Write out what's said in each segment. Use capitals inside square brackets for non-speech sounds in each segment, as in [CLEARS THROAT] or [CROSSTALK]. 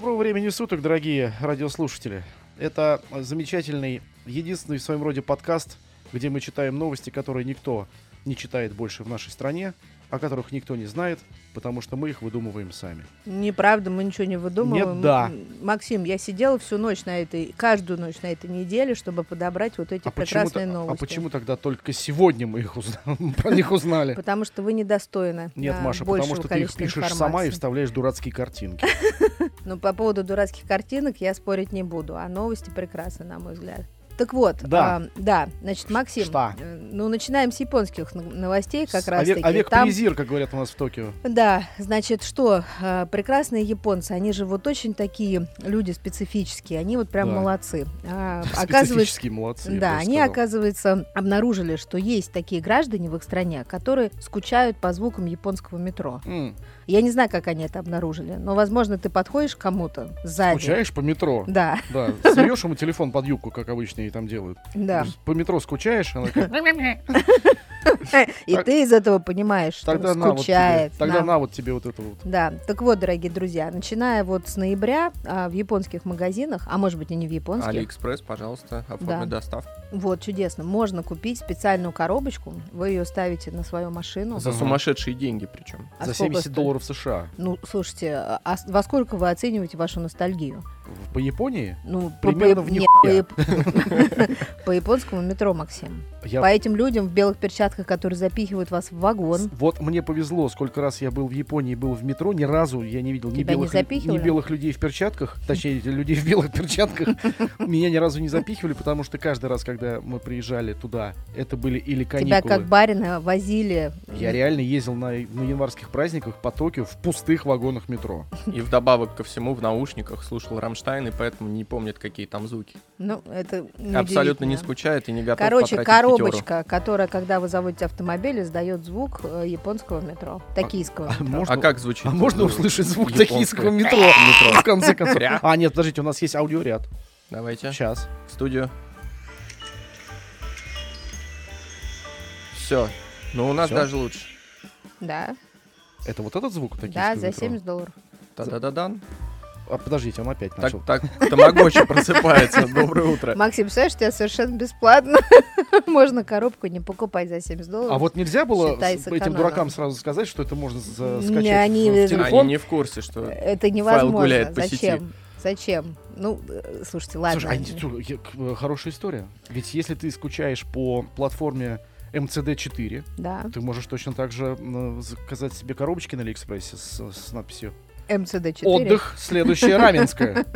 Доброго времени суток, дорогие радиослушатели. Это замечательный, единственный в своем роде подкаст, где мы читаем новости, которые никто не читает больше в нашей стране, о которых никто не знает, потому что мы их выдумываем сами. Неправда, мы ничего не выдумываем. Нет, да. Максим, я сидела всю ночь на этой, каждую ночь на этой неделе, чтобы подобрать вот эти А прекрасные а новости. почему тогда только сегодня мы их узна- [LAUGHS] про них узнали? Потому что вы недостойны. Нет, а, Маша, потому что ты их пишешь сама и вставляешь дурацкие картинки. [LAUGHS] Но по поводу дурацких картинок я спорить не буду, а новости прекрасны, на мой взгляд. Так вот, Да. а, да, значит, Максим, Что? э, ну, начинаем с японских новостей как С раз таки. Овек Там- Презир, как говорят у нас в Токио. Да, значит, что э, прекрасные японцы, они же вот очень такие люди специфические, они вот прям Да. молодцы. А, [LAUGHS] оказывается, Специфические молодцы. да, они, сказал. оказывается, обнаружили, что есть такие граждане в их стране, которые скучают по звукам японского метро. М, Я не знаю, как они это обнаружили, но, возможно, ты подходишь к кому-то сзади. Скучаешь по метро? Да, Да, суешь ему телефон под юбку, как обычно и там делают. да. По метро скучаешь, она [LAUGHS] И ты из этого понимаешь, что тогда скучает. тогда на. вот тебе вот это вот. Да, так вот, дорогие друзья, начиная вот с ноября а, в японских магазинах, а может быть и не в японских, Алиэкспресс, пожалуйста, оформи доставку. Вот, чудесно. Можно купить специальную коробочку, вы ее ставите на свою машину. За сумасшедшие деньги причем. А За сколько 70 стоит? долларов США. Ну, слушайте, а во сколько вы оцениваете вашу ностальгию? В- По Японии? Ну, по- Примерно в нихуя. [LAUGHS] по, [LAUGHS] яп- по японскому метро, Максим. Я По этим людям в белых перчатках, которые запихивают вас в вагон. Вот мне повезло, сколько раз я был в Японии, был в метро, ни разу я не видел ни не белых, запихивали? ни белых людей в перчатках, точнее, [LAUGHS] людей в белых перчатках. [LAUGHS] Меня ни разу не запихивали, потому что каждый раз, когда мы приезжали туда, это были или Тебя как каникулы. барина возили. Я реально ездил на, на январских праздниках по Токио в пустых вагонах метро. [LAUGHS] И вдобавок ко всему в наушниках слушал Рамштайн, и поэтому не помнит, какие там звуки. Ну, это Абсолютно не скучает и не готов Короче, коробочка, которая, когда вы заводите автомобиль, издает звук э, японского метро, токийского А метро. можно, А как звучит? а можно э, услышать звук токийского метро? [LAUGHS] метро? В конце концов. А, нет, подождите, у нас есть аудиоряд. Давайте, Сейчас. в студию. Все. Ну, у нас Всё? даже лучше. Да, Это вот этот звук токийского да, за метро? 70 долларов. Та-да-да-дан. А, подождите, он опять Так, начал. так, Тамагочи [LAUGHS] просыпается. Доброе утро. Максим, представляешь, тебя совершенно бесплатно. [LAUGHS] Можно коробку не покупать за 70 долларов. А вот нельзя было Считай, с- сэкономил. этим дуракам сразу сказать, что это можно за- Не, скачать они- в- телефон? Они не в курсе, что... Это невозможно. гуляет по Зачем? Зачем? Ну, э, слушайте, ладно. Слушай, а не- тю, я- к- э, хорошая история. Ведь если ты скучаешь по платформе МЦД-4, Да, ты можешь точно так же заказать себе коробочки на Алиэкспрессе с, с надписью МЦД-4. «Отдых, следующее Раменское». [LAUGHS]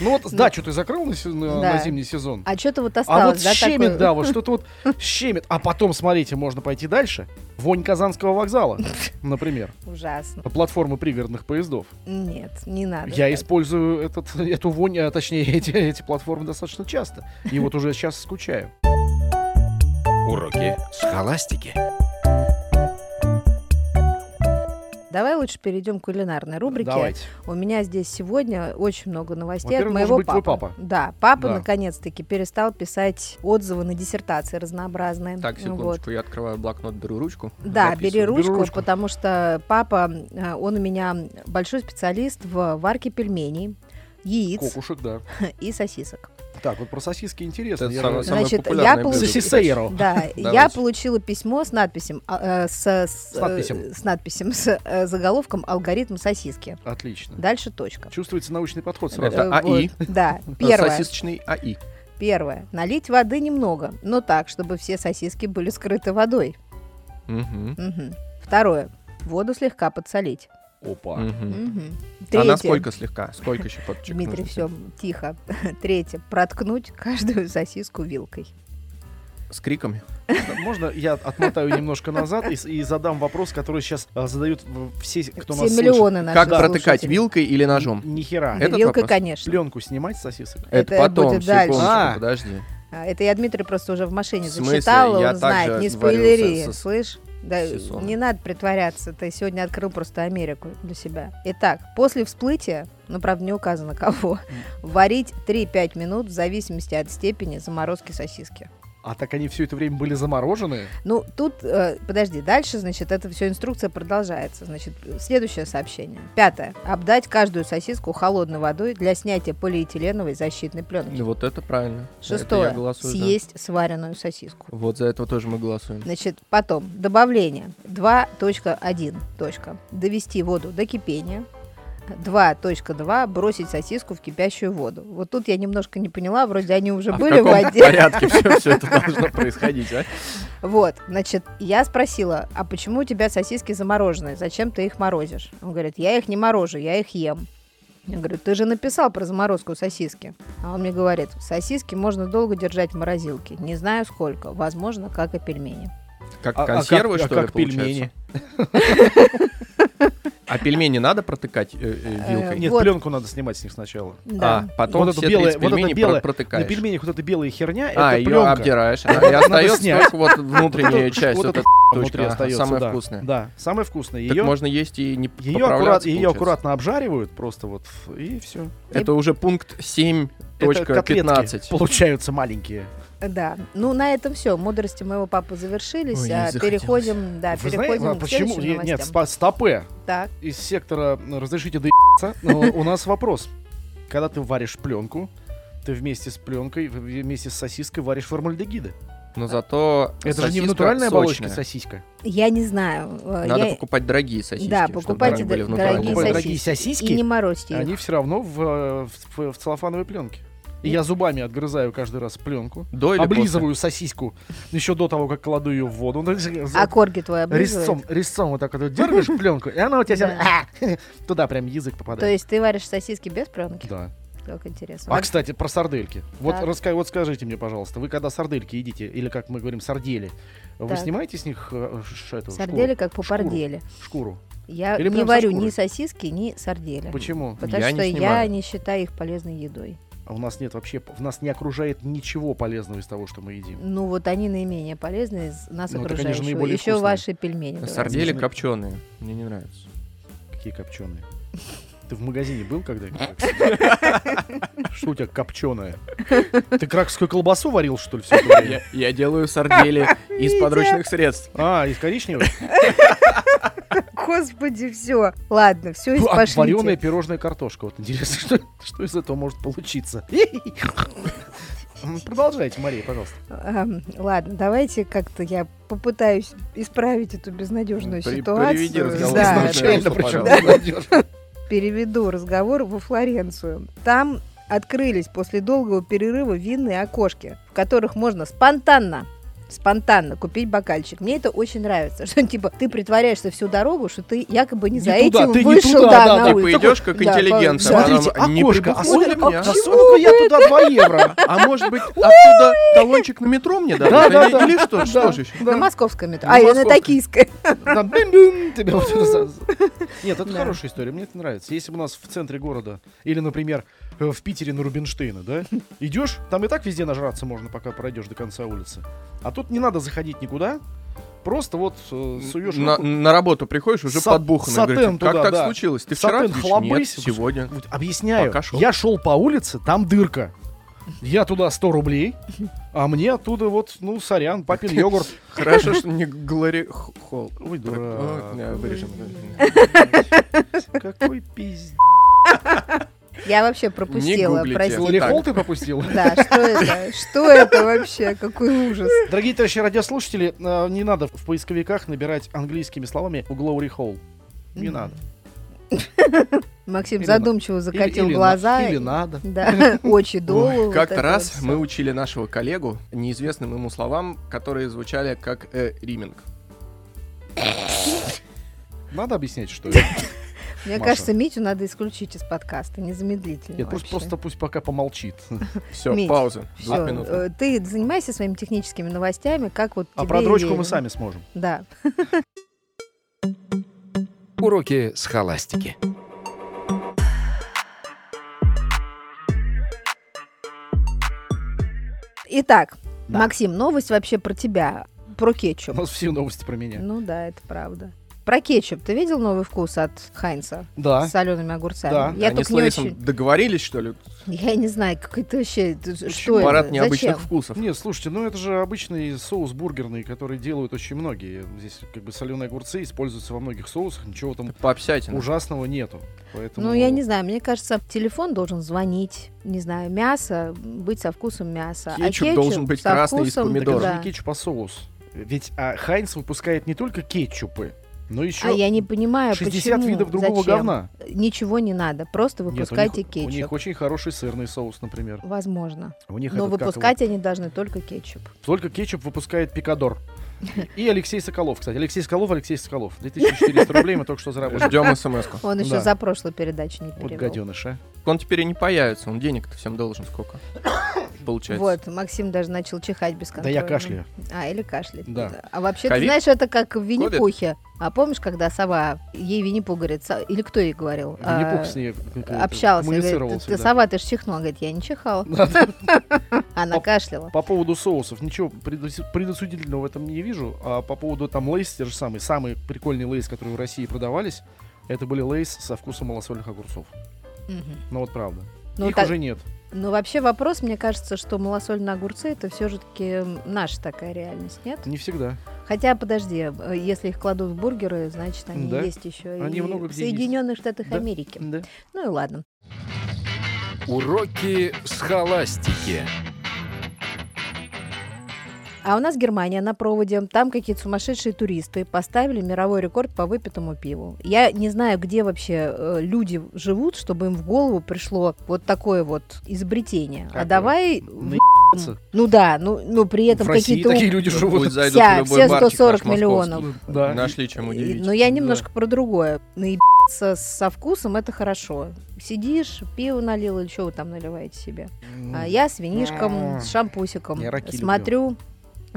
Ну вот дачу ты закрыл на се- на Да. на зимний сезон? А что-то вот А осталось, вот да, щемит, да, вот что-то вот щемит. А потом, смотрите, можно пойти дальше. Вонь Казанского вокзала, [LAUGHS] например. Ужасно. Платформы пригородных поездов. Нет, не надо. Я так. использую этот, [LAUGHS] эту вонь, а точнее эти, эти платформы достаточно часто. И вот уже сейчас скучаю. Уроки схоластики. Давай лучше перейдем к кулинарной рубрике. Давайте. У меня здесь сегодня очень много новостей от моего быть твой папы. папа. Да, папа Да. наконец-таки перестал писать отзывы на диссертации разнообразные. Так, Вот. секундочку, я открываю блокнот, беру ручку. Да, записываю. бери ручку, ручку. потому что папа, э, он у меня большой специалист в варке пельменей, яиц Кокушек, да. [LAUGHS] и сосисок. Так, вот про сосиски интересно. Это Я самое- самое Значит, я блюдо. получ- Сосисейро. [LAUGHS] Да, [LAUGHS] я получила письмо с надписью, а, э, с, с, С надписью. э, с надписью, с э, заголовком «Алгоритм сосиски». Отлично. Дальше точка. Чувствуется научный подход сразу. Это Э, АИ. вот, Да, [LAUGHS] первое. Сосисочный АИ. Первое. Налить воды немного, но так, чтобы все сосиски были скрыты водой. Мгм. Мгм. Второе. Воду слегка подсолить. Опа. Мгм. А насколько слегка? Сколько еще подчек Дмитрий, все, тихо. [LAUGHS] Третье. Проткнуть каждую сосиску вилкой. С криками? Можно я отмотаю немножко назад и, и задам вопрос, который сейчас а, задают все, кто Все нас слышит. миллионы наших Как протыкать слушателей. вилкой или ножом? Ни хера. Этот Вилкой, вопрос? конечно. Пленку снимать с сосисок? Это Это потом, будет дальше. секундочку, А. подожди. А, Это я Дмитрий просто уже в машине В смысле? зачитала, Я он знает, не спойлери, со- слышь? Да, не надо притворяться, ты сегодня открыл просто Америку для себя. Итак, после всплытия, ну, правда, не указано кого, варить 3-5 минут в зависимости от степени заморозки сосиски. А так они все это время были заморожены? Ну, тут, э, подожди, дальше, значит, это все инструкция продолжается. Значит, следующее сообщение. Пятое. Обдать каждую сосиску холодной водой для снятия полиэтиленовой защитной пленки. Ну, Вот это правильно. Это Шестое. я голосую, да. Съесть сваренную сосиску. Вот за этого тоже мы голосуем. Значит, потом добавление 2.1. Точка. Довести воду до кипения. 2.2. Бросить сосиску в кипящую воду. Вот тут я немножко не поняла, вроде они уже А в были в, каком воде. порядке все, это [LAUGHS] должно происходить, а? Вот, значит, я спросила, а почему у тебя сосиски замороженные? Зачем ты их морозишь? Он говорит, я их не морожу, я их ем. Я говорю, ты же написал про заморозку сосиски. А он мне говорит, сосиски можно долго держать в морозилке. Не знаю сколько. Возможно, как и пельмени. Как А- а консервы, как- а что ли, как пельмени? [LAUGHS] А пельмени надо протыкать э, э, вилкой? Нет, Вот. пленку надо снимать с них сначала. Да. А, потом Вот все белое- 30 вот белое- про- На протыкаешь. пельменях вот эта белая херня, А, это ее пленка. обдираешь, а, [LAUGHS] и остается только вот внутренняя часть, вот эта точка, остается, самая вкусная. Да, самое вкусное. Так Ее, можно есть и не ее, аккуратно обжаривают просто вот, и все. Это уже пункт 7.15. получаются маленькие. Да. Ну, на этом все. Мудрости моего папы завершились. Ой, а переходим, да, Вы переходим знаете, к почему? следующим Нет, стопе. Так. Из сектора «Разрешите доебаться», но у нас вопрос. Когда ты варишь пленку, ты вместе с пленкой, вместе с сосиской варишь формальдегиды. Но зато Это же не натуральная оболочка сосиска. Я не знаю. э, Надо я- покупать дорогие сосиски. Да, чтобы покупайте дорогие дорогие сосиски, И не морозьте их. Они все равно в, э, в, в целлофановой пленке. И я зубами отгрызаю каждый раз пленку, До или облизываю сосиску еще до того, как кладу ее в воду. Ну, А корги твои облизывают? Резцом, резцом вот так вот дергаешь пленку, и она у тебя [LAUGHS] туда прям язык То попадает. есть ты варишь сосиски без пленки? Да. Как интересно. А, кстати, про сардельки. Вот, раска- вот скажите мне, пожалуйста, вы когда сардельки едите, или как мы говорим, сардели, вы Так. снимаете с них э, ш- эту Сардели шкуру? как пупардели. Шкуру. Я Или не варю ни сосиски, ни сардели. Почему? Потому Я что не я не считаю их полезной едой. А у нас нет вообще, в нас не окружает ничего полезного из того, что мы едим. Ну вот они наименее полезные из нас Ну, они окружающего. наиболее Еще вкусные. ваши пельмени. Сардели Нужны- копченые. Мне не нравится. Какие копченые. Ты в магазине был когда? [LAUGHS] Что у тебя копченое? Ты кракскую колбасу варил, что ли, все это время? Я, я делаю сардели [LAUGHS] из подручных средств. А, из коричневых? [LAUGHS] Господи, все. Ладно, все, А, пошлите. вареная пирожная картошка. Вот интересно, [LAUGHS] что, что из этого может получиться. [LAUGHS] Продолжайте, Мария, пожалуйста. Ладно, давайте как-то я попытаюсь исправить эту безнадежную При- ситуацию. Да, Изначально, причем [LAUGHS] переведу разговор во Флоренцию. Там открылись после долгого перерыва винные окошки, в которых можно спонтанно спонтанно купить бокальчик. Мне это очень нравится, что типа ты притворяешься всю дорогу, что ты якобы не, Не за туда, этим ты не вышел туда, да, да, на да, улицу. Типа идешь как Да, интеллигент. да. а потом, Смотрите, а не окошко, а сколько, меня? а сколько я туда 2 евро? А может быть, оттуда талончик на метро мне дадут? Да, да, Или- да. Или что? Да. Что же еще? На московском метро. А, или на за- Нет, это Да. хорошая история, мне это нравится. Если бы у нас в центре города, или, например, э, в Питере на Рубинштейна, да, идешь, там и так везде нажраться можно, пока пройдешь до конца улицы. А тут не надо заходить никуда, просто вот э, суешь На, руку, на работу приходишь уже Са- подбуханный. сатен Говорит, как туда, так да. случилось? Ты вчера сатен пьешь? хлобысь. Нет, сегодня. Вот Объясняю, Пока шел. я шел по улице, там дырка. Я туда 100 рублей, а мне оттуда вот, ну, сорян, папин йогурт. Хорошо, что не Глори Холл. Ой, дурак. вырежем. Какой пиздец. Я вообще пропустила, простите. Холл ты пропустил? Да, что это? Что это вообще? Какой ужас. Дорогие товарищи радиослушатели, э, не надо в поисковиках набирать английскими словами Glory Hole. Не надо. Максим Или задумчиво закатил Или- или глаза. на- Или надо. Да, [LAUGHS] очи долу. Ой, вот Как-то это раз вот мы учили нашего коллегу неизвестным ему словам, которые звучали как э, риминг. Надо объяснять, что это. [LAUGHS] Мне Маша. кажется, Митю надо исключить из подкаста, незамедлительно Нет, пусть просто пусть пока помолчит. [LAUGHS] Все, Мить, пауза. Всё, Двух минут. э, ты занимайся своими техническими новостями, как вот А тебе про дрочку мы сами сможем. Да. [LAUGHS] Уроки схоластики. Итак, Да. Максим, новость вообще про тебя, про У кетчуп. [LAUGHS] нас все новости про меня. Ну да, это правда. Про кетчуп. Ты видел новый вкус от Хайнца? Да. С солеными огурцами. Да. Я Они с не Лейсом очень... договорились, что ли? Я не знаю, какой это вообще... Что Почему? это? Парад необычных Зачем? вкусов. Нет, слушайте, ну это же обычный соус бургерный, который делают очень многие. Здесь как бы соленые огурцы используются во многих соусах, ничего там Пообщайтесь. ужасного нету. Поэтому... Ну, я не знаю, мне кажется, телефон должен звонить, не знаю, мясо быть со вкусом мяса. а Кетчуп должен быть со красный вкусом- это же да. не кетчуп, а соус. Ведь а, Хайнц выпускает не только кетчупы, но еще А я не понимаю, 60 почему, видов другого зачем? говна. Ничего не надо, просто Нет, у выпускайте них- кетчуп. У них очень хороший сырный соус, например. Возможно. У них Но этот, выпускать они должны только кетчуп. его- Только кетчуп выпускает Пикадор. [LAUGHS] И Алексей Соколов, кстати. Алексей Соколов, Алексей Соколов. 2400 рублей мы только что заработали. Ждем смс-ку. [LAUGHS] Он еще Да. за прошлую передачу не Вот перевел. гаденыш, а. Он теперь и не появится, он денег-то всем должен сколько. [COUGHS] Получается. Вот, Максим даже начал чихать без Да контроля. я кашляю. А, или кашлять. Да. А вообще, Ковид? ты знаешь, это как в? Винни-Пухе. А помнишь, когда сова, ей Винни-Пух говорит, со- или кто ей говорил? А, Винни-Пух с ней общался, говорит, ты да. сова, ты ж чихнула. Говорит, я не чихала. Да. [LAUGHS] Она кашляла. По поводу соусов, ничего предос- предосудительного в этом не вижу. А по поводу там лейс, те же самые, самые прикольные лейс, которые в России продавались, это были лейс со вкусом малосольных огурцов. Ну вот правда. Ну, Их уже нет. Ну, вообще вопрос, мне кажется, что малосольные огурцы это все же таки наша такая реальность, нет? Не всегда. Хотя, подожди, если их кладут в бургеры, значит, они Да. есть еще Они и много в где есть. Соединенных Штатах Да. Америки. Да. Ну и ладно. Уроки схоластики. А у нас Германия на проводе. Там какие-то сумасшедшие туристы поставили мировой рекорд по выпитому пиву. Я не знаю, где вообще э, люди живут, чтобы им в голову пришло вот такое вот изобретение. Как, а давай... в- Ну да, ну, ну при этом какие-то... такие люди Ну, живут. пусть зайдут Вся- в любой все барчик 140 наш московский. миллионов. Да. Нашли чем удивить. Но я Да. немножко про другое. Наебаться со вкусом это хорошо. Сидишь, пиво налил или что вы там наливаете себе? А я с винишком, с шампусиком. Я Смотрю,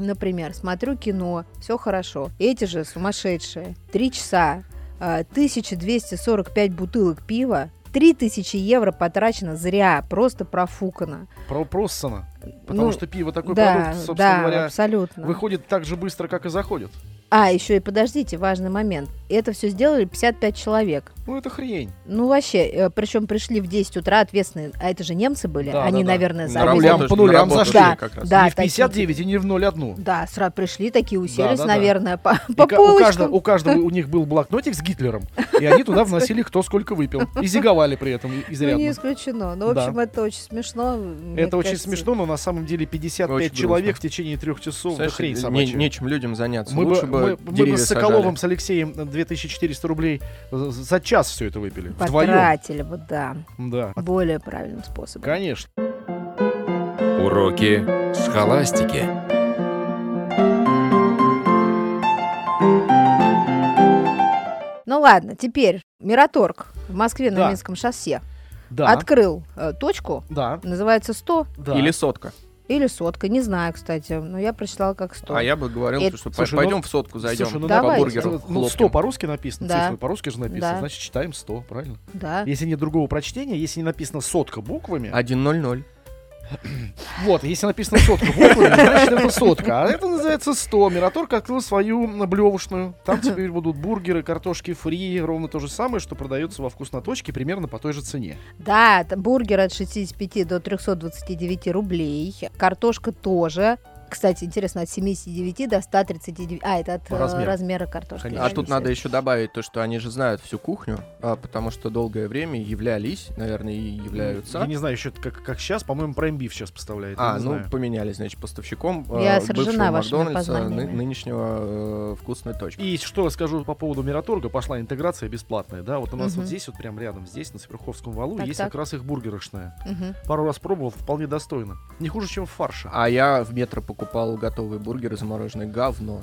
например, смотрю кино, все хорошо. Эти же сумасшедшие. Три часа, а, 1245 бутылок пива, 3000 евро потрачено зря, просто профукано. Про Проссона. Потому Ну, что пиво такой да, продукт, собственно да, говоря, абсолютно. выходит так же быстро, как и заходит. А, еще и подождите, важный момент. Это все сделали 55 человек. Ну это хрень. Ну, вообще, причем пришли в 10 утра ответственные, а это же немцы были, Да, они, да, да. наверное, На по нулям, по зашли. Да, как раз. да. не в такие- 59 и не в 0,1. Да, сразу пришли, такие уселись, да, да. наверное, по, И по ка- у, полочкам. каждого, у каждого у них был блокнотик с Гитлером, и они туда вносили кто сколько выпил. И зиговали при этом и- Ну, не изрядно. исключено. Ну, в Да. общем, это очень смешно. Это очень смешно, но на самом деле 55 Очень человек грустно. в течение трех часов, да хрень не- нечем людям заняться. Мы бы, Лучше бы мы- мы бы с Соколовым, сажали. с Алексеем 2400 рублей за час все это выпили. Вдвоем. Потратили бы, да. Да, Более правильным способом. конечно. Уроки схоластики. Ну ладно, теперь Мираторг в Москве на Да. Минском шоссе Да, открыл э, точку, да, называется 100 да. Или сотка. или сотка, не знаю, кстати, но я прочитала как 100. А я бы говорил, Это- что Слушай, пойдем ну- в сотку зайдем. Слушай, ну по давай. бургеру Ну, 100 хлопнем. по-русски написано, Да. цифры по-русски же написано, Да. значит читаем 100, правильно? Да. Если нет другого прочтения, если не написано сотка буквами, 1-0-0. [CLEARS THROAT] вот, если написано сотка буквами, значит это сотка, а это называется 100. Мираторг открыл свою блевушную, там теперь будут бургеры, картошки фри, ровно то же самое, что продается во вкусноточке, примерно по той же цене. Да, бургер от 65 до 329 рублей. Картошка тоже. Кстати, интересно, от 79 до 139. А, это от э, размеру. размера картошки. Конечно. А тут надо еще добавить то, что они же знают всю кухню, а, потому что долгое время являлись, наверное, и являются. Я не знаю еще как, как сейчас, по-моему, Prime Beef сейчас поставляет. А, ну знаю. поменялись, значит, поставщиком Я э, сражена бывшего Макдональдса, ны- нынешнего э, вкусной точки. И что скажу по поводу Мираторга, пошла интеграция бесплатная, да, вот у нас Мгм. вот здесь, вот прям рядом, здесь, на Сверховском валу, Так, есть так. как раз их бургерочная. Мгм. Пару раз пробовал, вполне достойно. Не хуже, чем в фарше. А я в метро покупал готовые бургеры замороженные. Говно.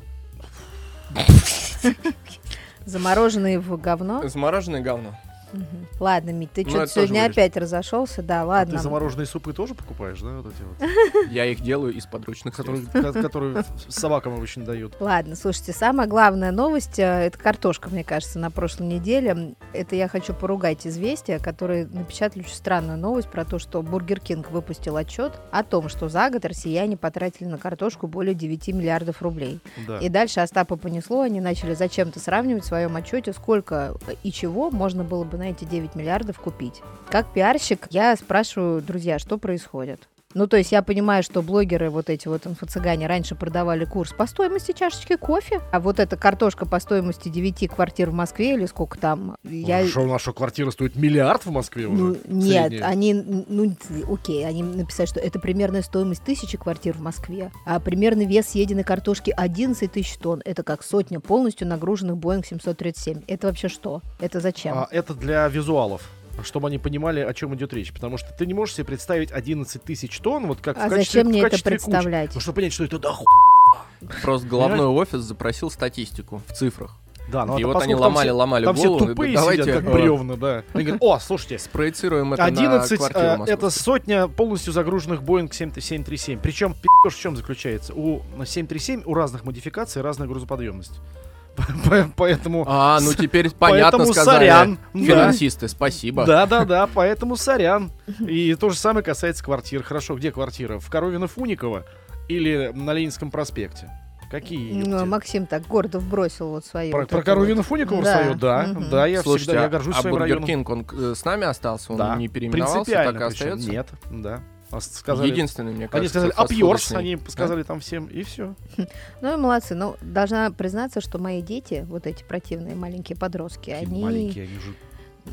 Замороженные в говно. Замороженное говно. Мгм. Ладно, Мить, ты Ну, что-то сегодня опять разошелся, да, А ладно. ты замороженные супы тоже покупаешь, да, вот эти вот? [LAUGHS] Я их делаю из подручных Которые, средств. ко- которые [LAUGHS] собакам обычно дают. Ладно, слушайте, самая главная новость, э, это картошка, мне кажется, на прошлой неделе. Это я хочу поругать «Известия», которые напечатали очень странную новость про то, что Бургер Кинг выпустил отчет о том, что за год россияне потратили на картошку более 9 миллиардов рублей. Да. И дальше Остапа понесло, они начали зачем-то сравнивать в своем отчете, сколько и чего можно было бы на эти 9 миллиардов купить. Как пиарщик, я спрашиваю, друзья, что происходит? Ну, то есть я понимаю, что блогеры, вот эти вот инфо-цыгане, раньше продавали курс по стоимости чашечки кофе, а вот эта картошка по стоимости 9 квартир в Москве или сколько там, я... Что, наша квартира стоит миллиард в Москве уже? Ну, нет, Средняя. они, ну, окей, они написали, что это примерная стоимость тысячи квартир в Москве, а примерный вес съеденной картошки 11 тысяч тонн. Это как сотня полностью нагруженных Boeing 737. Это вообще что? Это зачем? А, это для визуалов чтобы они понимали, о чем идет речь. Потому что ты не можешь себе представить 11 тысяч тонн, вот как А в качестве, зачем в мне это качестве кучи. представлять? Ну, чтобы понять, что это да. Просто головной офис запросил статистику в цифрах. Да, ну, И а вот они там ломали, все- ломали Там все голову. тупые давайте сидят, как э, бревна, да. Они говорят, о, слушайте, Спроецируем это 11, на квартиру э, это сотня полностью загруженных Boeing 737. Причем пи***ш в чем заключается? У 737 у разных модификаций разная грузоподъемность. По- Поэтому... А, ну теперь понятно Поэтому сказали. сорян. Финансисты, спасибо. Да, да, да, поэтому сорян. И то же самое касается квартир. Хорошо, где квартира? В Коровино-Фуниково или на Ленинском проспекте? Какие? Ну? Максим так гордо вбросил вот свои. Про, вот про это вот. Коровино-Фуниково Да, свое? Да, мгм. да, я Слушайте, всегда я горжусь а своим Бургер районом. Кинг, он э, с нами остался? Он Да, не переименовался, принципиально так и причем. остается? Нет, да. А Сказали, Единственный, мне кажется, они сказали, фастфудочный. они сказали там всем, и все. [LAUGHS] Ну и молодцы. Ну, должна признаться, что мои дети, вот эти противные маленькие подростки, они... маленькие, они же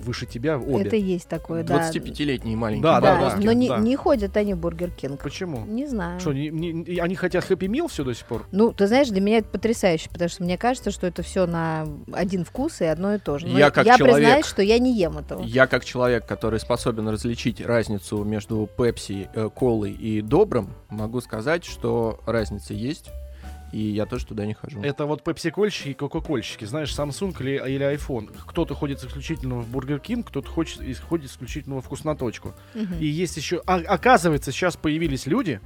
выше тебя обе. Это есть такое, да. 25-летние маленькие. Да, Да, да, но не, да. не ходят они в Бургер Кинг. Почему? Не знаю. Что, не- не- они хотят Happy Meal все до сих пор? Ну, ты знаешь, для меня это потрясающе, потому что мне кажется, что это все на один вкус и одно и то же. Но Я как я человек- признаюсь, что я не ем этого. Я как человек, который способен различить разницу между пепси, э, колой и добрым, могу сказать, что разница есть, и я тоже туда не хожу. Это вот пепси-кольщики и кока-кольщики. Знаешь, Samsung или, или iPhone. Кто-то ходит исключительно в Бургер Кинг, кто-то хочет, и ходит исключительно во вкусноточку. Мгм. И есть еще... а- оказывается, сейчас появились люди,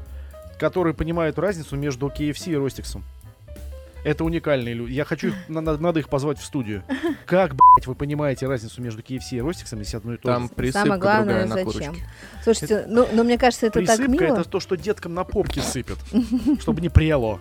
которые понимают разницу между KFC и Ростиксом. Это уникальные люди. Я хочу их, [LAUGHS] на- на- надо их позвать в студию. [LAUGHS] Как, блядь, вы понимаете разницу между KFC и Ростиксом, если одно и то Там же? присыпка Самое главное, другая на зачем? курочке. Слушайте, ну, ну, мне кажется, это так Присыпка мило. это то, что деткам на попки сыпят, [LAUGHS] чтобы не прело.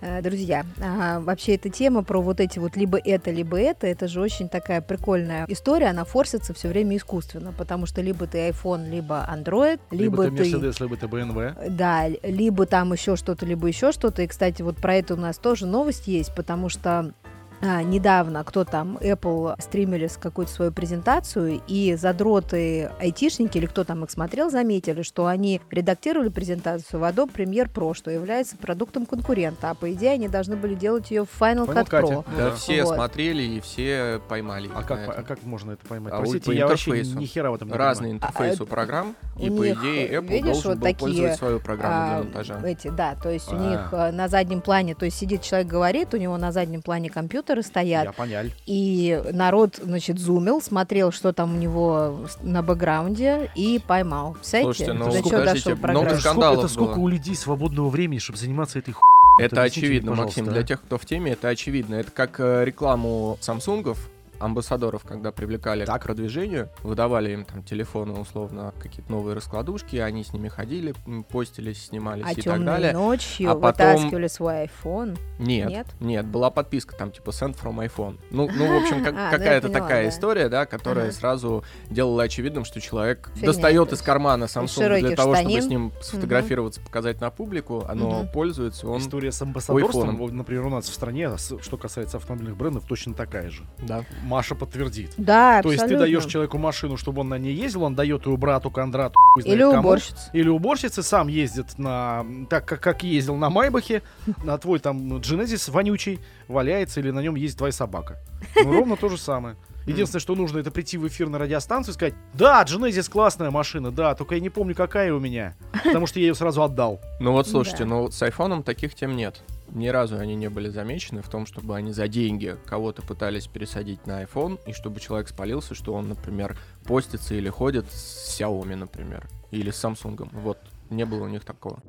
Э, Друзья, а, вообще эта тема про вот эти вот либо это, либо это, это же очень такая прикольная история, она форсится все время искусственно, потому что либо ты iPhone, либо Android, Либо, либо, ты. Mercedes, либо ты BMW. Да, либо там еще что-то, либо еще что-то. И, кстати, вот про это у нас тоже новость есть, потому что а, недавно кто там, Apple стримили с какую-то свою презентацию, и задроты айтишники, или кто там их смотрел, заметили, что они редактировали презентацию в Adobe Premiere Pro, что является продуктом конкурента, а по идее они должны были делать ее в Final, Final Cut Cut. Pro. Да, да. все Вот. смотрели и все поймали. А как, а как можно это поймать? А Простите, по я вообще ни хера в этом не Разный понимаю. интерфейс А, у программ, у и по них, идее Apple видишь, должен вот был такие, пользовать свою программу А, для монтажа. Эти, да, то есть у А. них э, на заднем плане, то есть сидит человек, говорит, у него на заднем плане компьютеры стоят, Я поняль. И народ, значит, зумил, смотрел, что там у него на бэкграунде, и поймал. Представляете, Слушайте, ну, до чего подождите, дошел много прогресс? Это скандалов сколько, это сколько было. у людей свободного времени, чтобы заниматься этой ху... Это объясните мне, очевидно, пожалуйста, Максим. а. Для тех, кто в теме, это очевидно. Это как э, рекламу Самсунгов, амбассадоров, когда привлекали Так. к продвижению, выдавали им там телефоны, условно, какие-то новые раскладушки, они с ними ходили, постились, снимались А и так далее. ночью А потом- вытаскивали свой iPhone. Нет, Нет? нет, была подписка там типа send from iPhone. Ну, ну в общем, [LAUGHS] как- А, ну какая-то поняла, такая да. история, да, которая Ага. сразу делала очевидным, что человек Фигня, достает из кармана Samsung для того, штанин. чтобы с ним сфотографироваться, показать на публику, оно Мгм. пользуется, он... История с амбассадорством, вот, например, у нас в стране, что касается автомобильных брендов, точно такая же. Да. Маша подтвердит. Да, То есть ты абсолютно. даешь человеку машину, чтобы он на ней ездил, он дает ее брату, Кондрату, Или кому. уборщица. Или уборщицы сам ездит на... Так, как, как ездил на Майбахе, на твой там Genesis вонючий валяется, или на нем есть твоя собака. Ну, ровно то же самое. Единственное, что нужно, это прийти в эфир на радиостанцию и сказать, да, Genesis классная машина, да, только я не помню, какая у меня, потому что я ее сразу отдал. Ну вот слушайте, Да. ну с айфоном таких тем нет. Ни разу они не были замечены в том, чтобы они за деньги кого-то пытались пересадить на iPhone, и чтобы человек спалился, что он, например, постится или ходит с Xiaomi, например, или с Samsung. Вот, не было у них такого.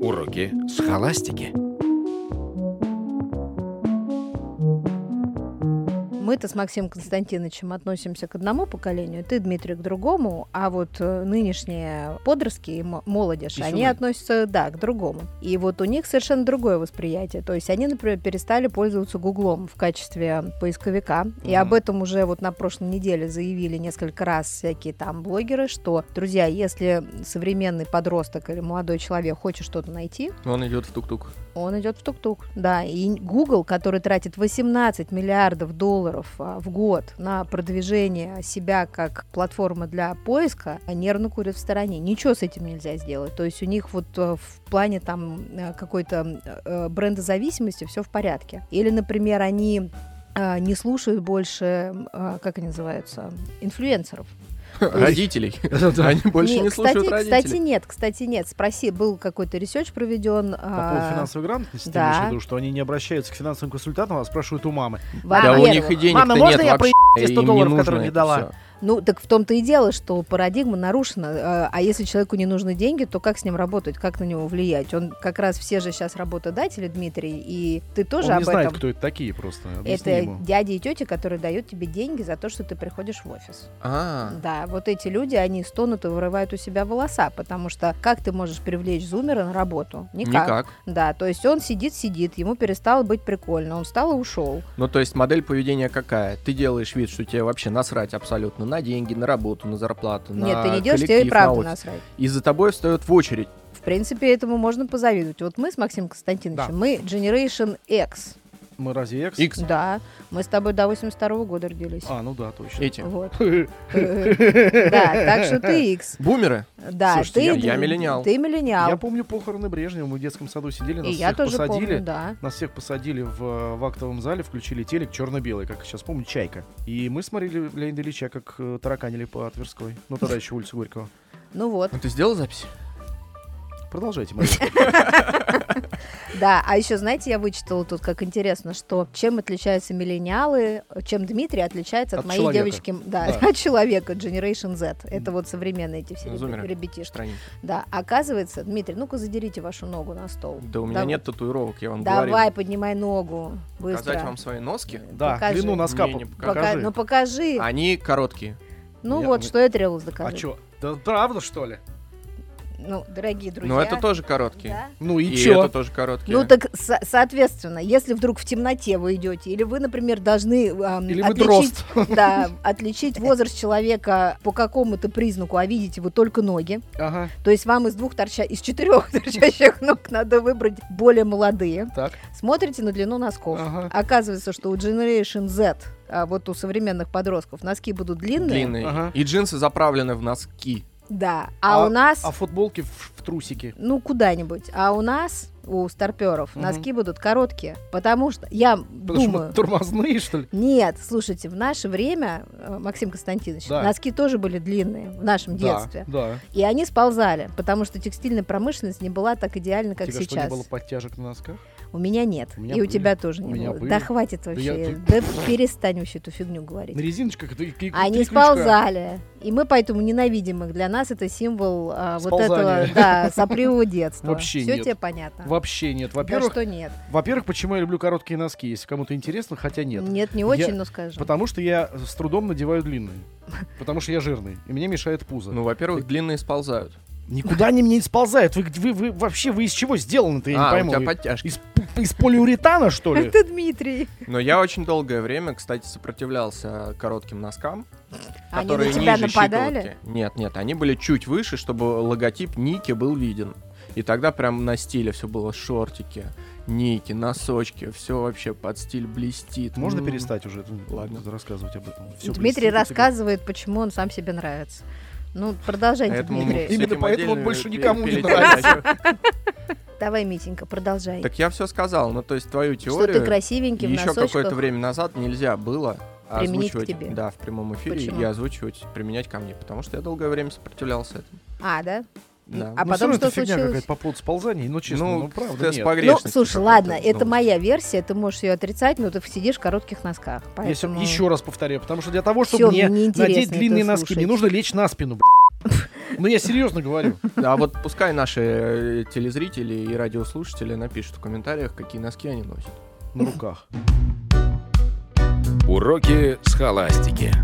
Уроки схоластики. Мы-то с Максимом Константиновичем относимся к одному поколению, ты, Дмитрий, к другому, а вот э, нынешние подростки и мо- молодежь, Писюны. они относятся, да, к другому. И вот у них совершенно другое восприятие. То есть они, например, перестали пользоваться Гуглом в качестве поисковика. И Мгм. об этом уже вот на прошлой неделе заявили несколько раз всякие там блогеры, что, друзья, если современный подросток или молодой человек хочет что-то найти, Он идет в тук-тук. он идет в тук-тук, да. И Google, который тратит 18 миллиардов долларов а, в год на продвижение себя как платформы для поиска, нервно курит в стороне. Ничего с этим нельзя сделать. То есть у них вот э, в плане там э, какой-то э, брендозависимости все в порядке. Или, например, они не слушают больше, э, как они называются, инфлюенсеров. Родителей. [LAUGHS] Они больше Не, кстати, слушают кстати, родителей. нет, кстати, нет. Спроси, был какой-то research проведен. По поводу финансовой грамотности, ты А, да. имеешь в виду, что они не обращаются к финансовым консультантам, а спрашивают у мамы. Да у них и денег-то Мама, можно нет я вообще. те 100 им не долларов, которые не дала? Ну, так в том-то и дело, что парадигма нарушена. э, А если человеку не нужны деньги, то как с ним работать, как на него влиять? Он как раз все же сейчас работодатели, Дмитрий, и ты тоже Он об не знает, этом. кто это такие просто. Объясни Это ему. дяди и тети, которые дают тебе деньги за то, что ты приходишь в офис. А, Да, вот эти люди, они стонут и вырывают у себя волоса, потому что как ты можешь привлечь зумера на работу? Никак. никак. Да, то есть он сидит, сидит, ему перестало быть прикольно, он встал и ушел. Ну, то есть модель поведения какая? Ты делаешь вид, что тебе вообще насрать абсолютно на деньги, на работу, на зарплату, Нет, на ты не делаешь, тебе и на правда офис. насрать. И за тобой встает в очередь. В принципе, этому можно позавидовать. Вот мы с Максимом Константиновичем, Да. мы Generation X. Мы разве X? X. Да, мы с тобой до 82 года родились. А, ну да, точно. Эти. Вот. [LAUGHS] Да, так что ты X. Бумеры? Да, Слушайте, ты я- миллениал. Ты миллениал. Я помню похороны Брежнева, мы в детском саду сидели, нас всех посадили. Нас всех посадили в, в актовом зале, включили телек черно-белый, как сейчас помню, чайка. И мы смотрели Леонида Ильича, как э, тараканили по Тверской. Ну, тогда [LAUGHS] еще улица Горького. Ну вот, Ну, ты сделал запись? Продолжайте, Мария. [LAUGHS] да. А еще, знаете, я вычитала тут, как интересно, что чем отличаются миллениалы, чем Дмитрий отличается от, От моей человека. девочки, да, Да. от человека, Generation Z. Это вот современные эти все зумеры. ребятишки. Страница. Да, оказывается, Дмитрий, ну-ка задерите вашу ногу на стол. Да у меня Давай. нет татуировок, я вам Давай, говорил. поднимай ногу. Быстро. Показать вам свои носки? Да, Покажи. длину носка Мне не по- Пока- покажи. Ну покажи. Они короткие. ну я- вот, что я требовалось А доказать. чё? Да правда, что ли? Ну, дорогие друзья. Но это тоже короткие. да? Ну и, И чё? это тоже короткие. Ну так, со- соответственно, если вдруг в темноте вы идете, или вы, например, должны ам, Или отличить, [LAUGHS] да, отличить возраст человека по какому-то признаку, а видите вы только ноги, Ага, то есть вам из двух торча, из четырех [LAUGHS] торчащих ног надо выбрать более молодые. так. Смотрите на длину носков. Ага. Оказывается, что у Generation Z, а вот у современных подростков, носки будут длинные. Длинные. Ага. И джинсы заправлены в носки. Да. А, у нас, А футболки в, в трусики. ну, куда-нибудь. А у нас, у старперов, Мгм. носки будут короткие. Потому что я Потому что думаю... мы тормозные, что ли? Нет, слушайте, в наше время, э, Максим Константинович, Да. носки тоже были длинные в нашем детстве. Да, да. И они сползали, потому что текстильная промышленность не была так идеальна, как У тебя что, сейчас. не было подтяжек на носках? У меня нет. У меня и у были. тебя тоже У не было. были. Да хватит я- вообще. Да, перестань вообще эту фигню говорить. На резиночках это Они сползали. И мы поэтому ненавидим их. Для нас это символ а, вот этого, да, сопливого детства. [LAUGHS] Вообще Все тебе понятно. Вообще нет. Да Во-первых, что нет? во-первых, почему я люблю короткие носки, если кому-то интересно, хотя нет. Нет, не Я- очень, но скажи. Потому что я с трудом надеваю длинные. Потому что я жирный, и мне мешает пузо. Ну, во-первых, длинные сползают. Никуда они мне не сползают. Вы, вы, вы вообще вы из чего сделаны-то, я а, не у пойму. тебя Вы подтяжки. Из, из полиуретана, что ли? Это Дмитрий. Но я очень долгое время, кстати, сопротивлялся коротким носкам, Они которые на тебя ниже нападали? щиколотки. Нет, нет, они были чуть выше, чтобы логотип Ники был виден. И тогда прям на стиле все было шортики, ники, носочки, все вообще под стиль блестит. Можно М. перестать уже Ладно. рассказывать об этом? Всё Дмитрий блестит рассказывает, почему он сам себе нравится. Ну, продолжайте, Поэтому Дмитрий. Именно поэтому он больше никому не нравится. Давай, Митенька, продолжай. Так я все сказал. Ну, то есть твою что теорию ты красивенький еще какое-то время назад нельзя было Применить к озвучивать, тебе. да, в прямом эфире Почему? и озвучивать, применять ко мне, потому что я долгое время сопротивлялся этому. А, да? Да. А Ну, потом всё что это фигня случилось? какая-то по поводу сползаний, ну честно, Ну, ну, правда нет. Ну, слушай, ладно, это должен моя версия, ты можешь ее отрицать, но ты сидишь в коротких носках. Я Поэтому... еще раз повторяю, потому что для того, Всё, чтобы мне мне надеть длинные носки, слушать. мне нужно лечь на спину. [LAUGHS] Ну я серьезно говорю. А вот пускай наши э, телезрители и радиослушатели напишут в комментариях, какие носки они носят. На руках. Уроки схоластики.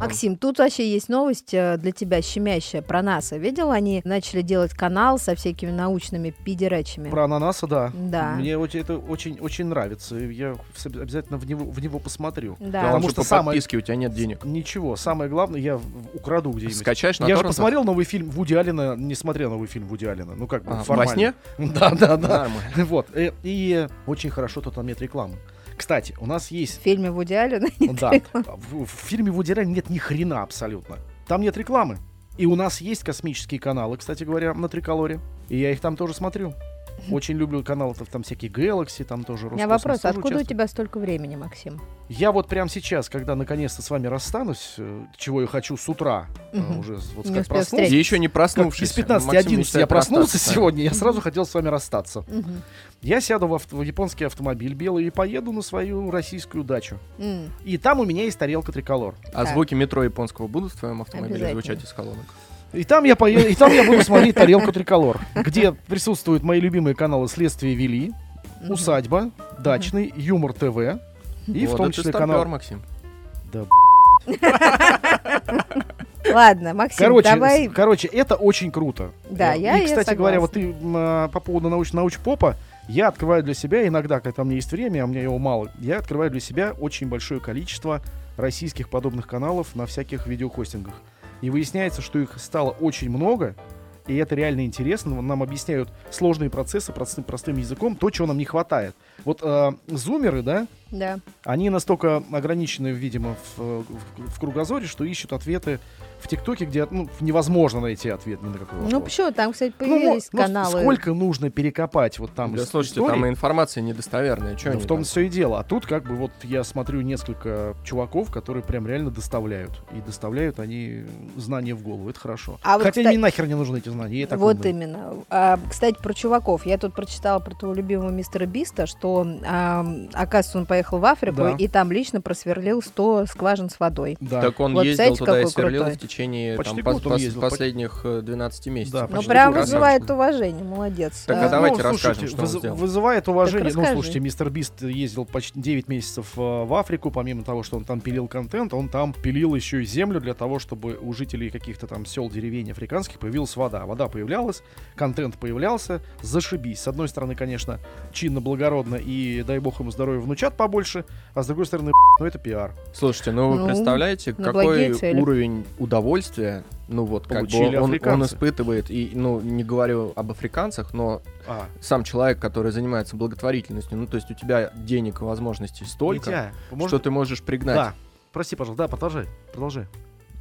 Максим, тут вообще есть новость э, для тебя щемящая про НАСА. Видел, они начали делать канал со всякими научными пидерачами. Про ананасы, да. Да. Мне вот это очень, очень нравится. и Я обязательно в него, в него посмотрю. Да. Потому Потому что что по самое- подписке у тебя нет денег. Ничего, самое главное, я украду где-нибудь. Скачаешь на Я же торрентах? посмотрел новый фильм Вуди Аллена, не смотрел новый фильм Вуди Аллена. Ну как бы А, во формально. сне? [LAUGHS] Да, да, да. Нормально. Вот. э, И очень хорошо тут там нет рекламы. Кстати, у нас есть В фильме Вуди Аллена Да. В, в фильме Вуди Аллена нет ни хрена абсолютно. Там нет рекламы. И у нас есть космические каналы, кстати говоря, на Триколоре. И я их там тоже смотрю. Очень люблю каналы, там, там всякие Galaxy, там тоже У меня Роскосмос вопрос, откуда у участвует. тебя столько времени, Максим? Я вот прямо сейчас, когда наконец-то с вами расстанусь, э, чего я хочу с утра, Мгм. уже вот Не как проснулся. И еще не как проснувшись. из 15 Максим 11 я проснулся сегодня, я сразу хотел с вами расстаться. Я сяду в, авто- в японский автомобиль белый и поеду на свою российскую дачу. М. И там у меня есть тарелка триколор. А Так. звуки метро японского будут в твоем автомобиле звучать из колонок? И там я поеду, и там я буду смотреть тарелку триколор, где присутствуют мои любимые каналы Следствие вели. Усадьба, Дачный, Юмор ТВ. И в Вот том это числе канал. Максим. Да, Ладно, Максим, короче, давай... короче, это очень круто. Да, я- И, я кстати говоря, вот ты а, по поводу науч научпопа, я открываю для себя иногда, когда у меня есть время, а у меня его мало, я открываю для себя очень большое количество российских подобных каналов на всяких видеохостингах. И выясняется, что их стало очень много, и это реально интересно. Нам объясняют сложные процессы простым, простым языком, то, чего нам не хватает. Вот э, зумеры, да, Да. они настолько ограничены, видимо, в, э, в- в кругозоре, что ищут ответы в ТикТоке, где ну, невозможно найти ответ ни на какой вопрос. Ну почему? Там, кстати, Ну, мо- появились ну, каналы. сколько нужно перекопать вот там Да, слушайте, истории? там и информация недостоверная. Чё Ну, в том там? все и дело. А тут как бы вот я смотрю несколько чуваков, которые прям реально доставляют. И доставляют они знания в голову. Это хорошо. А вот, Хотя кстати- мне нахер не нужны эти знания. Я так вот умный. именно. А, кстати, про чуваков. Я тут прочитала про твоего любимого мистера Биста, что, а, оказывается, он поехал в Африку Да. и там лично просверлил 100 скважин с водой. Да. Так он Вот ездил знаете, туда и сверлил крутой? в течение Почти там, пос- он ездил, последних э, 12 месяцев. Да, Ну, прям год. вызывает уважение. Молодец. Так, А, а давайте ну, расскажем, слушайте, что он выз- сделал. Вызывает уважение. ну, слушайте, мистер Бист ездил почти 9 месяцев э, в Африку. Помимо того, что он там пилил контент, он там пилил еще и землю для того, чтобы у жителей каких-то там сел, деревень африканских появилась вода. Вода появлялась, контент появлялся. Зашибись. С одной стороны, конечно, чинно, благородно и дай бог ему здоровья внучат побольше, а с другой стороны, ну это пиар. Слушайте, ну вы Ну, представляете, какой уровень удовольствия, ну вот как бы Получили он, он африканцы. испытывает, и, ну не говорю об африканцах, но А, сам человек, который занимается благотворительностью, ну то есть у тебя денег и возможностей столько, Митя, что может- ты можешь пригнать. Да. Прости, пожалуйста, да, продолжай, продолжай.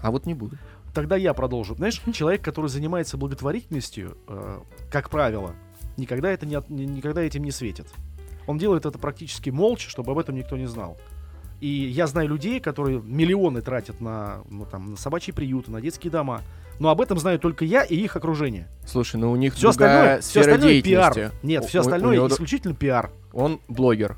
А вот не буду. Тогда я продолжу. Знаешь, [LAUGHS] человек, который занимается благотворительностью, э, как правило, никогда, это не, от- никогда этим не светит. Он делает это практически молча, чтобы об этом никто не знал. И я знаю людей, которые миллионы тратят на, ну, там, на собачьи приюты, на детские дома. Но об этом знаю только я и их окружение. Слушай, ну у них Все другая остальное, все остальное пиар. Нет, все у- у остальное него- исключительно пиар. Он блогер.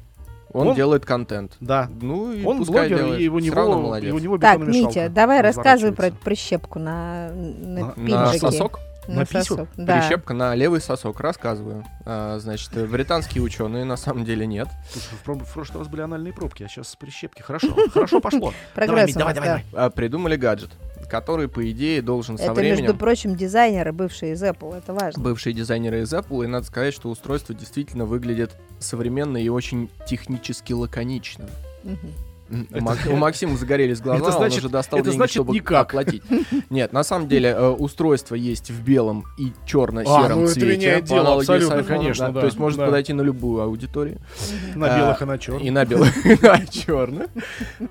Он, Он- делает контент. Да. Ну и Он блогер, делает. и у Всё равно него, молодец. и у него Так, Митя, давай рассказывай про прищепку на, на, На- На сосок? На сосок, Да. Прищепка на левый сосок, рассказываю. А, значит, британские ученые на самом деле нет. Слушай, в, в прошлый раз были анальные пробки, а сейчас прищепки. Хорошо, хорошо пошло. [LAUGHS] Прогресс давай, давай, да. А, придумали гаджет, который, по идее, должен со Это, временем... между прочим, дизайнеры, бывшие из Apple, это важно. Бывшие дизайнеры из Apple, и надо сказать, что устройство действительно выглядит современно и очень технически лаконично. Мгм. У, Мак- у Максима загорелись глаза, Это значит- он уже достал это деньги, значит чтобы никак. оплатить. Нет, на самом деле э, устройство есть в белом и черно-сером А, ну это цвете. по дело абсолютно, айфоном, конечно, да, То есть может да. подойти на любую аудиторию. На А, белых и на черных. И на белых, [LAUGHS] и на черных.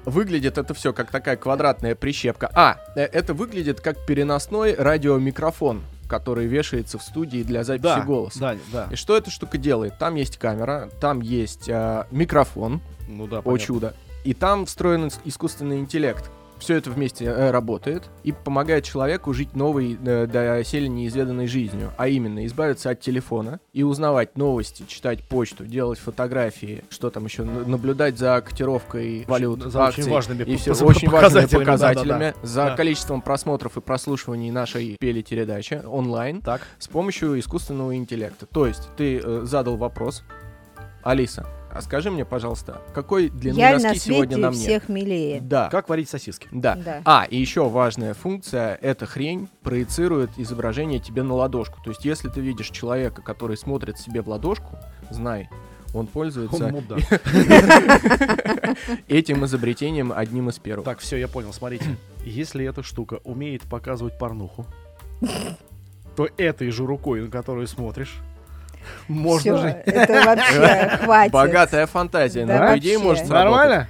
Выглядит это все как такая квадратная прищепка. А, э, это выглядит как переносной радиомикрофон, который вешается в студии для записи Да, голоса. да, да. И что эта штука делает? Там есть камера, там есть э, микрофон, Ну да, о понятно. чудо, и там встроен ис- искусственный интеллект, Все это вместе э, работает и помогает человеку жить новой, э, доселе неизведанной жизнью, а именно избавиться от телефона и узнавать новости, читать почту, делать фотографии, что там еще, наблюдать за котировкой валют, за очень акций важными и все очень важными показателями, показателями, да-да-да. за Да. количеством просмотров и прослушиваний нашей пели-передачи онлайн Так. с помощью искусственного интеллекта. То есть ты э, задал вопрос, Алиса, а скажи мне, пожалуйста, какой длины Я носки на сегодня на мне? всех милее. Да. Как варить сосиски? Да. Да. А, и еще важная функция, эта хрень проецирует изображение тебе на ладошку. То есть, если ты видишь человека, который смотрит себе в ладошку, знай, он пользуется Он [LAUGHS] этим изобретением одним из первых. Так, все, я понял. Смотрите, [CLEARS THROAT] если эта штука умеет показывать порнуху, [LAUGHS] то этой же рукой, на которую смотришь, можно же... Это вообще [LAUGHS] хватит. Богатая фантазия, Да но по идее может. Нормально?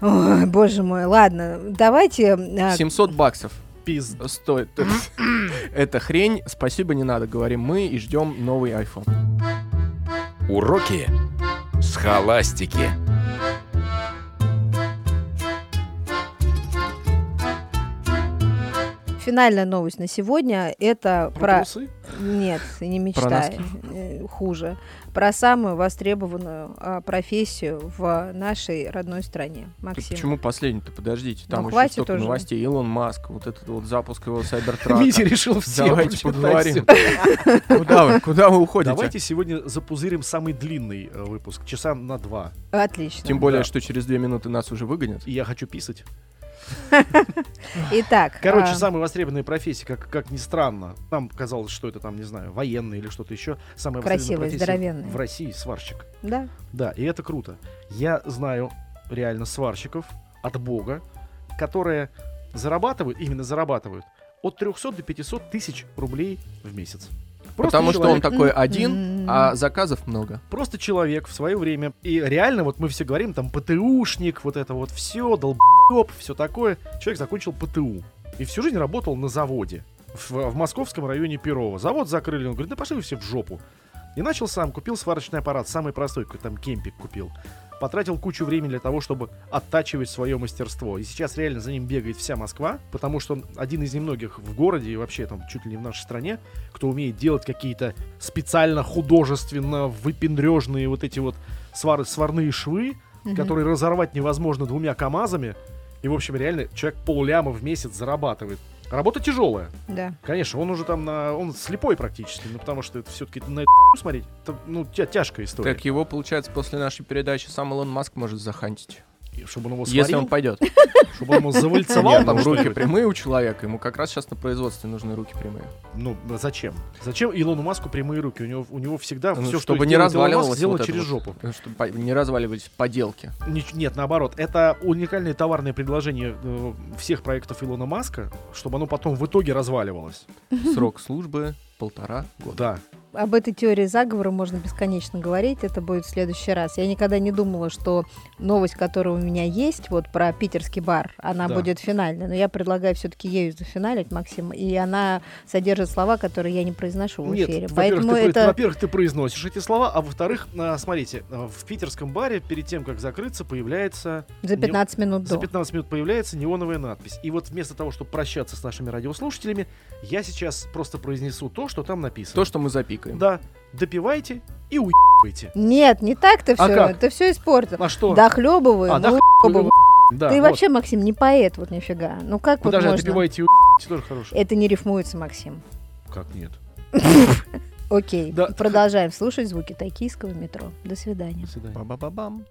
Ой, боже мой, ладно, давайте... а, 700 баксов Пиз. стоит. [CLEARS THROAT] Эта хрень, спасибо не надо, говорим мы и ждем новый iPhone. Уроки схоластики. Финальная новость на сегодня это Про про... трусы? Нет, не мечтай. Э, Хуже. Про самую востребованную а, профессию в нашей родной стране. Ты Максим. почему последний-то? Подождите, там Ну, еще хватит столько уже. новостей. Илон Маск, вот этот вот запуск его [LAUGHS] Сайбертрака. Митя решил все Давайте поговорим. [LAUGHS] Куда вы, куда вы уходите? Давайте сегодня запузырим самый длинный э, выпуск, часа на два. Отлично. Тем более, что через две минуты нас уже выгонят. И я хочу писать. [LAUGHS] Итак, Короче, а, самые востребованные профессии, как, как ни странно. Нам казалось, что это там, не знаю, военные или что-то еще. Самая Красивые, востребованная профессия здоровенные. в России сварщик. да, Да, и это круто. Я знаю реально сварщиков от бога, которые зарабатывают, именно зарабатывают, от 300 до 500 тысяч рублей в месяц. Просто Потому что он человек- такой М-м. один, а заказов много. Просто человек в свое время. И реально, вот мы все говорим, там, ПТУшник, вот это вот все, долб, все такое. Человек закончил ПТУ. И всю жизнь работал на заводе. В, в московском районе Перова. Завод закрыли. Он говорит, да пошли вы все в жопу. И начал сам, купил сварочный аппарат, самый простой, какой там кемпик купил. Потратил кучу времени для того, чтобы оттачивать свое мастерство. И сейчас реально за ним бегает вся Москва, потому что он один из немногих в городе и вообще там чуть ли не в нашей стране, кто умеет делать какие-то специально художественно выпендрежные вот эти вот свар- сварные швы, Мгм. которые разорвать невозможно двумя КАМАЗами. И, в общем, реально человек полляма в месяц зарабатывает. Работа тяжелая. да. Конечно, он уже там на... Он слепой практически, ну потому что это все-таки на это смотреть, это, ну, тя- тяжкая история. Так его, получается, после нашей передачи сам Илон Маск может захантить. Чтобы он его Если сварил, он пойдет. [LAUGHS] чтобы он его завальцевал там там руки прямые у человека. Ему как раз сейчас на производстве нужны руки прямые. Ну, зачем? Зачем Илону Маску прямые руки? У него, у него всегда Ну, все, чтобы что не разваливалось сделано вот через жопу. Ну, Чтобы не разваливались поделки. Нет, наоборот, это уникальное товарное предложение э, всех проектов Илона Маска, чтобы оно потом в итоге разваливалось. Срок службы полтора года. Да. Об этой теории заговора можно бесконечно говорить, это будет в следующий раз. Я никогда не думала, что новость, которая у меня есть, вот про питерский бар, она Да. будет финальной, но я предлагаю все-таки ею зафиналить, Максим, и она содержит слова, которые я не произношу в Нет, эфире. во-первых, Поэтому ты, это... во-первых, ты произносишь эти слова, а во-вторых, а, смотрите, а, в питерском баре перед тем, как закрыться, появляется... За не- 15 минут За до. 15 минут появляется неоновая надпись. И вот вместо того, чтобы прощаться с нашими радиослушателями, я сейчас просто произнесу то, что там написано. То, что мы запикаем. Да, допивайте и уебывайте. Нет, не так-то А все. как? Ты все испортил. А что? Дохлебываю, А, ну, дохлебываю. Да, Ты вот. вообще, Максим, не поэт, вот нифига. Ну как а вот можно? допивайте и уебывайте тоже хорошо. Это не рифмуется, Максим. Как нет? [LAUGHS] Окей, продолжаем слушать звуки токийского метро. До свидания. До свидания. Ба-ба-ба-бам.